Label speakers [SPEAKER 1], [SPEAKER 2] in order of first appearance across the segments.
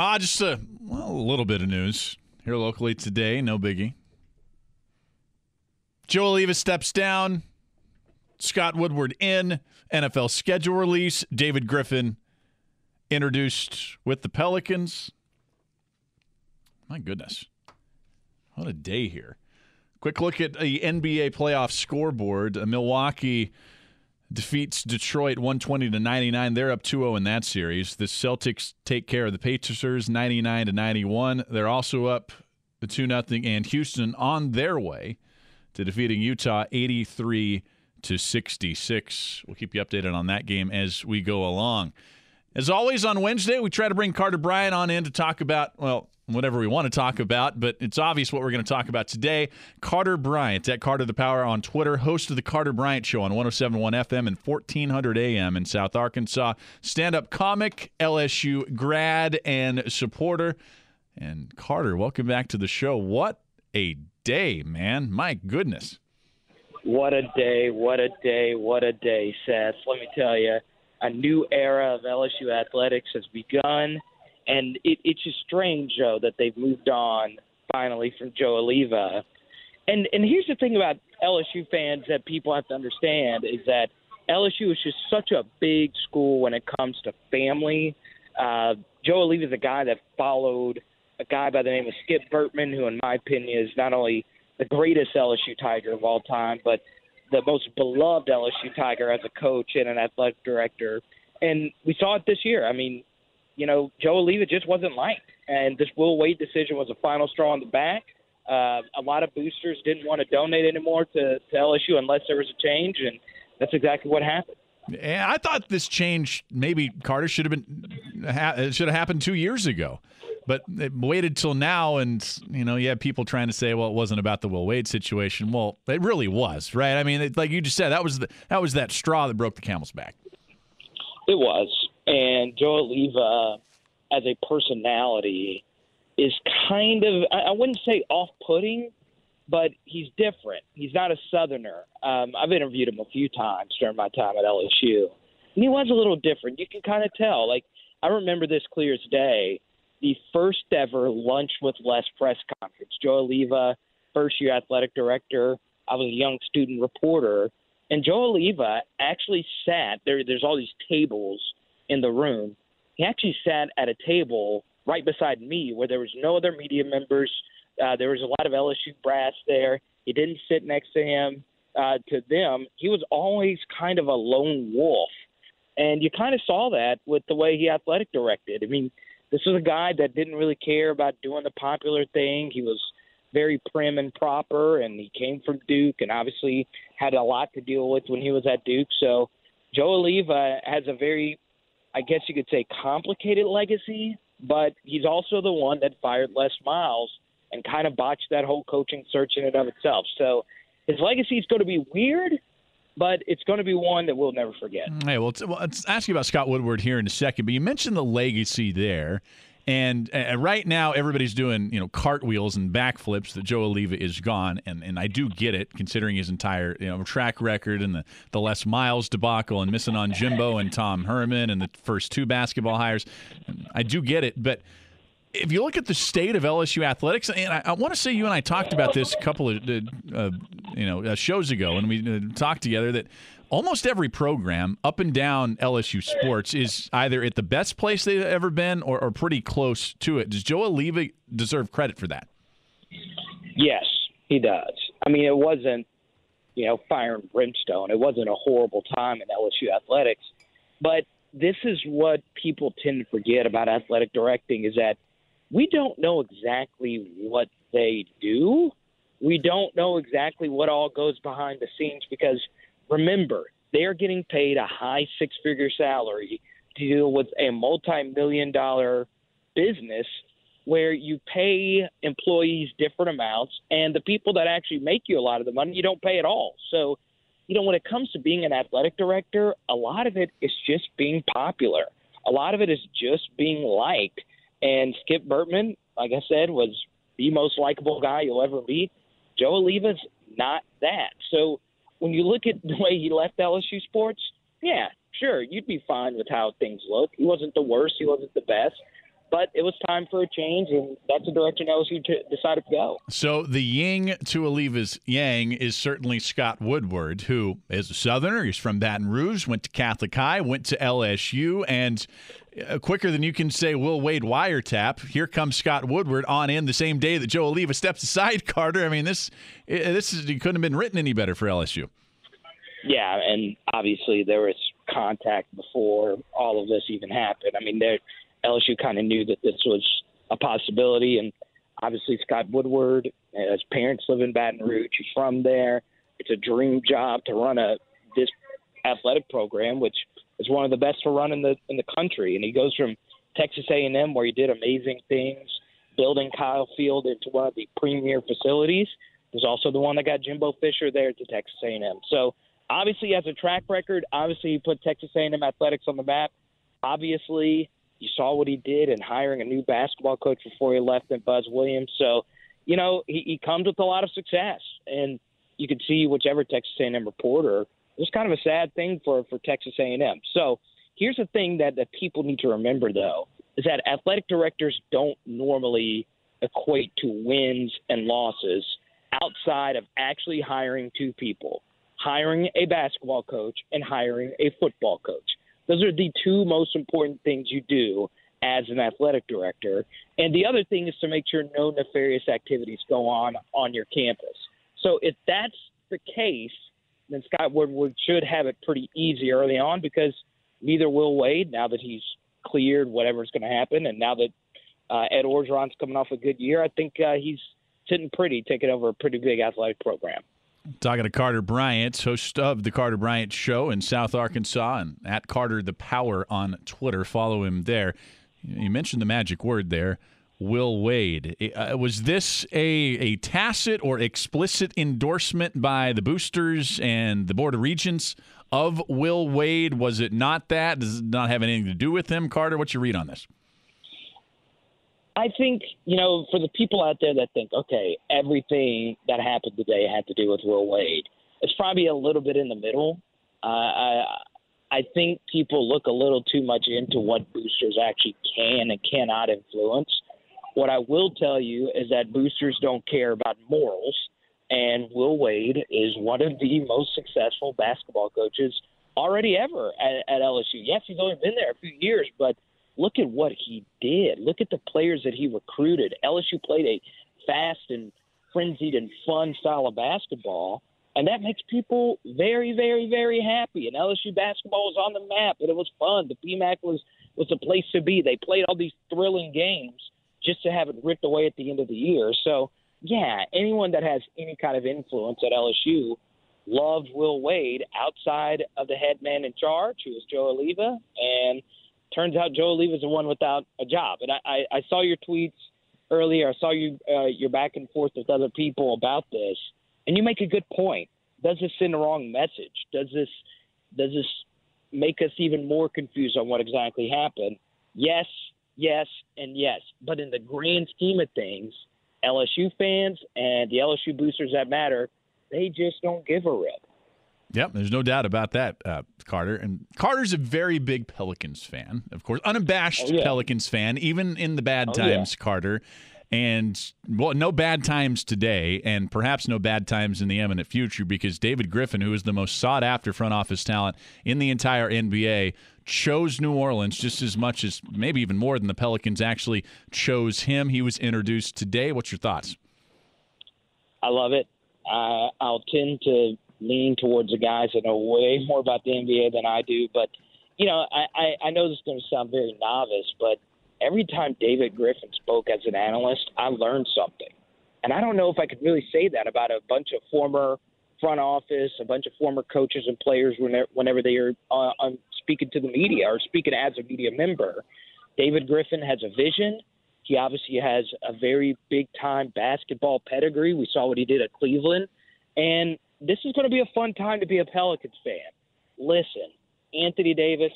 [SPEAKER 1] Ah, just a, well, a little bit of news here locally today. No biggie. Joe Alleva steps down. Scott Woodward in. NFL schedule release. David Griffin introduced with the Pelicans. My goodness. What a day here. Quick look at the NBA playoff scoreboard. Milwaukee defeats Detroit 120 to 99. They're up 2-0 in that series. The Celtics take care of the Pacers 99 to 91. They're also up 2 nothing and Houston on their way to defeating Utah 83 to 66. We'll keep you updated on that game as we go along. As always on Wednesday, we try to bring Carter Bryant on in to talk about, well, whatever we want to talk about, but it's obvious what we're going to talk about today. Carter Bryant at Carter the Power on Twitter, host of the Carter Bryant Show on 1071 FM and 1400 AM in South Arkansas. Stand up comic, LSU grad, and supporter. And Carter, welcome back to the show. What a day, man. My goodness.
[SPEAKER 2] What a day, what a day, what a day, Seth. Let me tell you, a new era of LSU athletics has begun and it, it's just strange, Joe, that they've moved on finally from Joe Alleva. And and here's the thing about LSU fans that people have to understand is that LSU is just such a big school when it comes to family. Uh, Joe Alleva is a guy that followed a guy by the name of Skip Bertman, who, in my opinion, is not only the greatest LSU Tiger of all time, but the most beloved LSU Tiger as a coach and an athletic director. And we saw it this year. I mean, you know, Joe Alleva just wasn't liked. And this Will Wade decision was a final straw on the back. Uh, a lot of boosters didn't want to donate anymore to, to LSU unless there was a change, and that's exactly what happened.
[SPEAKER 1] And I thought this change maybe Carter should have been should have happened two years ago, but it waited till now, and you know you have people trying to say, well, it wasn't about the Will Wade situation. Well, it really was, right? I mean, it, like you just said, that was the, that was that straw that broke the camel's back.
[SPEAKER 2] It was, and Joe Alleva, as a personality, is kind of, I wouldn't say off putting, but he's different. He's not a Southerner. Um, I've interviewed him a few times during my time at LSU, and he was a little different. You can kind of tell. Like, I remember this clear as day the first ever Lunch with Les press conference. Joe Alleva, first year athletic director. I was a young student reporter. And Joe Alleva actually sat there. There's all these tables in the room. He actually sat at a table right beside me where there was no other media members. Uh, there was a lot of LSU brass there. He didn't sit next to him. Uh, to them, he was always kind of a lone wolf, and you kind of saw that with the way he athletic directed. I mean, this was a guy that didn't really care about doing the popular thing. He was very prim and proper, and he came from Duke, and obviously had a lot to deal with when he was at Duke. So Joe Alleva has a very I guess you could say, complicated legacy, but he's also the one that fired Les Miles and kind of botched that whole coaching search in and of itself. So his legacy is going to be weird, but it's going to be one that we'll never forget.
[SPEAKER 1] Mm, hey, well, well, let's ask you about Scott Woodward here in a second, but you mentioned the legacy there. And right now, everybody's doing you know cartwheels and backflips that Joe Alleva is gone, and and I do get it considering his entire you know track record and the the Les Miles debacle and missing on Jimbo and Tom Herman and the first two basketball hires. I do get it, but if you look at the state of LSU athletics, and I, I want to say you and I talked about this a couple of uh, you know uh, shows ago, and we uh, talked together that almost every program up and down LSU sports is either at the best place they've ever been or, or pretty close to it. Does Joe Alleva deserve credit for that?
[SPEAKER 2] Yes, he does. I mean, it wasn't, you know, fire and brimstone. It wasn't a horrible time in LSU athletics. But this is what people tend to forget about athletic directing is that we don't know exactly what they do. We don't know exactly what all goes behind the scenes because – remember, they are getting paid a high six figure salary to deal with a multi-million dollar business where you pay employees different amounts, and the people that actually make you a lot of the money, you don't pay at all. So, you know, when it comes to being an athletic director, a lot of it is just being popular. A lot of it is just being liked. And Skip Bertman, like I said, was the most likable guy you'll ever meet. Joe Alleva's not that. So when you look at the way he left LSU sports, yeah, sure, you'd be fine with how things look. He wasn't the worst, he wasn't the best, but it was time for a change, and that's the direction LSU t- decided to go.
[SPEAKER 1] So the Ying to Alleva's yang is certainly Scott Woodward, who is a Southerner. He's from Baton Rouge, went to Catholic High, went to LSU, and uh, quicker than you can say Will Wade wiretap. Here comes Scott Woodward on in the same day that Joe Alleva steps aside. Carter, I mean this this is, couldn't have been written any better for LSU.
[SPEAKER 2] Yeah, and obviously there was contact before all of this even happened. I mean, there LSU kind of knew that this was a possibility, and obviously Scott Woodward, his parents live in Baton Rouge. He's from there. It's a dream job to run a this athletic program, which is one of the best to run in the in the country. And he goes from Texas A&M, where he did amazing things, building Kyle Field into one of the premier facilities. There's also the one that got Jimbo Fisher there to Texas A&M. So obviously, he has a track record. Obviously, he put Texas A&M athletics on the map. Obviously, you saw what he did in hiring a new basketball coach before he left in Buzz Williams. So, you know, he, he comes with a lot of success, and you could see whichever Texas A&M reporter. It was kind of a sad thing for for Texas A&M. So, here's the thing that that people need to remember, though, is that athletic directors don't normally equate to wins and losses outside of actually hiring two people, hiring a basketball coach and hiring a football coach. Those are the two most important things you do as an athletic director. And the other thing is to make sure no nefarious activities go on on your campus. So if that's the case, then Scott Woodward should have it pretty easy early on because neither will Wade, now that he's cleared whatever's going to happen, and now that uh, Ed Orgeron's coming off a good year, I think uh, he's sitting pretty, taking over a pretty big athletic program.
[SPEAKER 1] Talking to Carter Bryant, host of the Carter Bryant Show in South Arkansas, and at Carter the Power on Twitter. Follow him there. You mentioned the magic word there, Will Wade. Uh, was this a, a tacit or explicit endorsement by the boosters and the Board of Regents of Will Wade? Was it not that? Does it not have anything to do with him, Carter? What's your read on this?
[SPEAKER 2] I think, you know, for the people out there that think, okay, everything that happened today had to do with Will Wade, it's probably a little bit in the middle. Uh, I, I think people look a little too much into what boosters actually can and cannot influence. What I will tell you is that boosters don't care about morals, and Will Wade is one of the most successful basketball coaches already ever at, at LSU. Yes, he's only been there a few years, but – look at what he did. Look at the players that he recruited. LSU played a fast and frenzied and fun style of basketball, and that makes people very, very, very happy. And LSU basketball was on the map, and it was fun. The PMAC was was the place to be. They played all these thrilling games just to have it ripped away at the end of the year. So, yeah, anyone that has any kind of influence at LSU loved Will Wade outside of the head man in charge, who was Joe Alleva, and – turns out Joe Alleva the one without a job. And I, I, I saw your tweets earlier. I saw you uh, you're back and forth with other people about this, and you make a good point. Does this send the wrong message? Does this does this make us even more confused on what exactly happened? Yes, yes, and yes. But in the grand scheme of things, LSU fans and the LSU boosters that matter, they just don't give a rip.
[SPEAKER 1] Yep, there's no doubt about that, uh, Carter. And Carter's a very big Pelicans fan, of course, unabashed oh, yeah. Pelicans fan, even in the bad oh, times, yeah. Carter. And well, no bad times today, and perhaps no bad times in the imminent future because David Griffin, who is the most sought after front office talent in the entire NBA, chose New Orleans just as much as maybe even more than the Pelicans actually chose him. He was introduced today. What's your thoughts?
[SPEAKER 2] I love it. Uh, I'll tend to lean towards the guys that know way more about the NBA than I do. But you know, I, I, I know this is going to sound very novice, but every time David Griffin spoke as an analyst, I learned something. And I don't know if I could really say that about a bunch of former front office, a bunch of former coaches and players whenever, whenever they are uh, on speaking to the media or speaking as a media member. David Griffin has a vision. He obviously has a very big time basketball pedigree. We saw what he did at Cleveland. And this is going to be a fun time to be a Pelicans fan. Listen, Anthony Davis,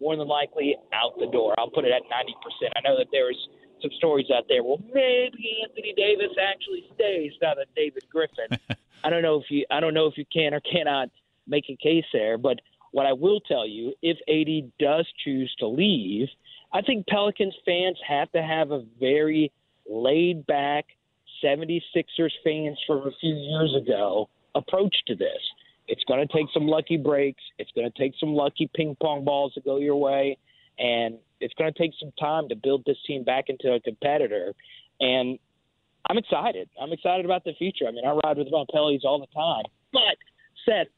[SPEAKER 2] more than likely out the door. I'll put it at 90%. I know that there's some stories out there. Well, maybe Anthony Davis actually stays now that David Griffin. I don't know if you I don't know if you can or cannot make a case there, but what I will tell you, if AD does choose to leave, I think Pelicans fans have to have a very laid back 76ers fans from a few years ago approach to this. It's going to take some lucky breaks. It's going to take some lucky ping pong balls to go your way. And it's going to take some time to build this team back into a competitor. And I'm excited. I'm excited about the future. I mean, I ride with Von Pellies all the time. But, Seth,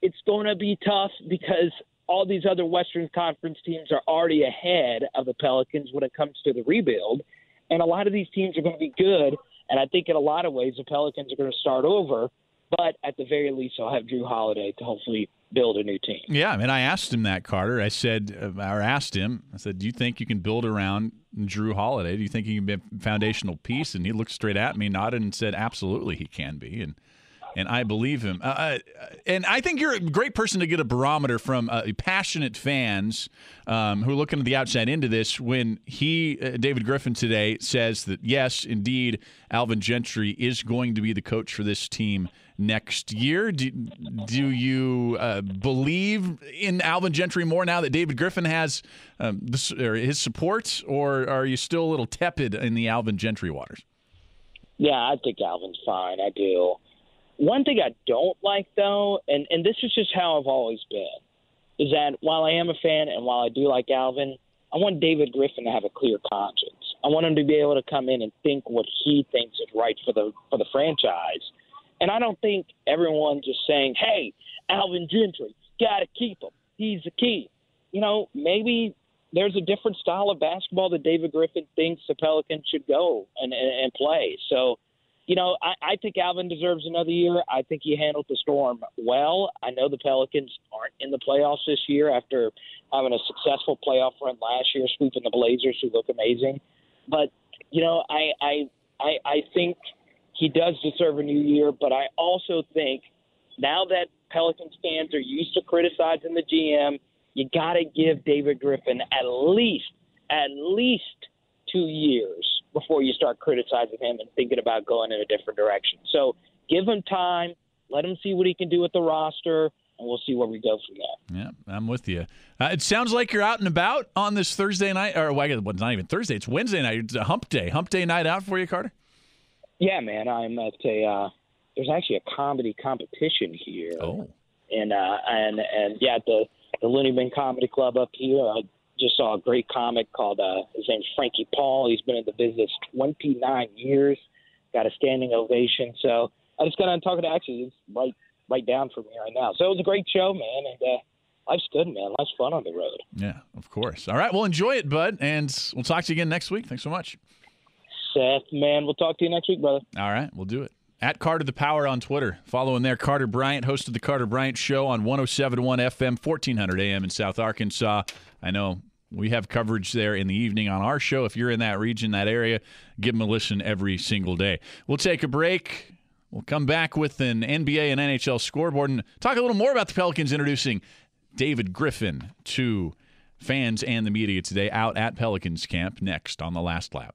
[SPEAKER 2] it's going to be tough because all these other Western Conference teams are already ahead of the Pelicans when it comes to the rebuild. And a lot of these teams are going to be good. And I think in a lot of ways, the Pelicans are going to start over. But at the very least, I'll have Jrue Holiday to hopefully build a new team.
[SPEAKER 1] Yeah, I mean, I asked him that, Carter. I said, uh, or asked him, I said, "Do you think you can build around Jrue Holiday? Do you think he can be a foundational piece?" And he looked straight at me, nodded, and said, "Absolutely, he can be." And and I believe him. Uh, uh, and I think you're a great person to get a barometer from uh, passionate fans um, who are looking at the outside into this. When he, uh, David Griffin, today says that yes, indeed, Alvin Gentry is going to be the coach for this team next year. Do, do you uh, believe in Alvin Gentry more now that David Griffin has um, this, his support, or are you still a little tepid in the Alvin Gentry waters?
[SPEAKER 2] Yeah, I think Alvin's fine. I do. One thing I don't like, though, and, and this is just how I've always been, is that while I am a fan and while I do like Alvin, I want David Griffin to have a clear conscience. I want him to be able to come in and think what he thinks is right for the for the franchise and I don't think everyone just saying, hey, Alvin Gentry, got to keep him. He's the key. You know, maybe there's a different style of basketball that David Griffin thinks the Pelicans should go and, and, and play. So, you know, I, I think Alvin deserves another year. I think he handled the storm well. I know the Pelicans aren't in the playoffs this year after having a successful playoff run last year, sweeping the Blazers, who look amazing. But you know, I I I, I think – he does deserve a new year, but I also think now that Pelicans fans are used to criticizing the GM, you got to give David Griffin at least at least two years before you start criticizing him and thinking about going in a different direction. So give him time, let him see what he can do with the roster, and we'll see where we go from
[SPEAKER 1] there. Yeah, I'm with you. Uh, it sounds like you're out and about on this Thursday night, or well, it's not even Thursday; it's Wednesday night. It's a hump day. Hump day night out for you, Carter.
[SPEAKER 2] Yeah, man. I'm at a. Uh, there's actually a comedy competition here.
[SPEAKER 1] Oh.
[SPEAKER 2] And uh, and and yeah, the the Loony Bin Comedy Club up here. I just saw a great comic called uh, his name's Frankie Paul. He's been in the business 29 years. Got a standing ovation. So I just got on talking to actually it's right right down from me right now. So it was a great show, man, and uh, life's good, man. Life's fun on the road.
[SPEAKER 1] Yeah, of course. All right, well, enjoy it, bud, and we'll talk to you again next week. Thanks so much.
[SPEAKER 2] Seth, man, we'll talk to you next week, brother.
[SPEAKER 1] All right, we'll do it. At Carter the Power on Twitter. Following there, Carter Bryant hosted the Carter Bryant Show on 1071 FM, 1400 AM in South Arkansas. I know we have coverage there in the evening on our show. If you're in that region, that area, give them a listen every single day. We'll take a break. We'll come back with an NBA and NHL scoreboard and talk a little more about the Pelicans introducing David Griffin to fans and the media today out at Pelicans camp next on the last lap.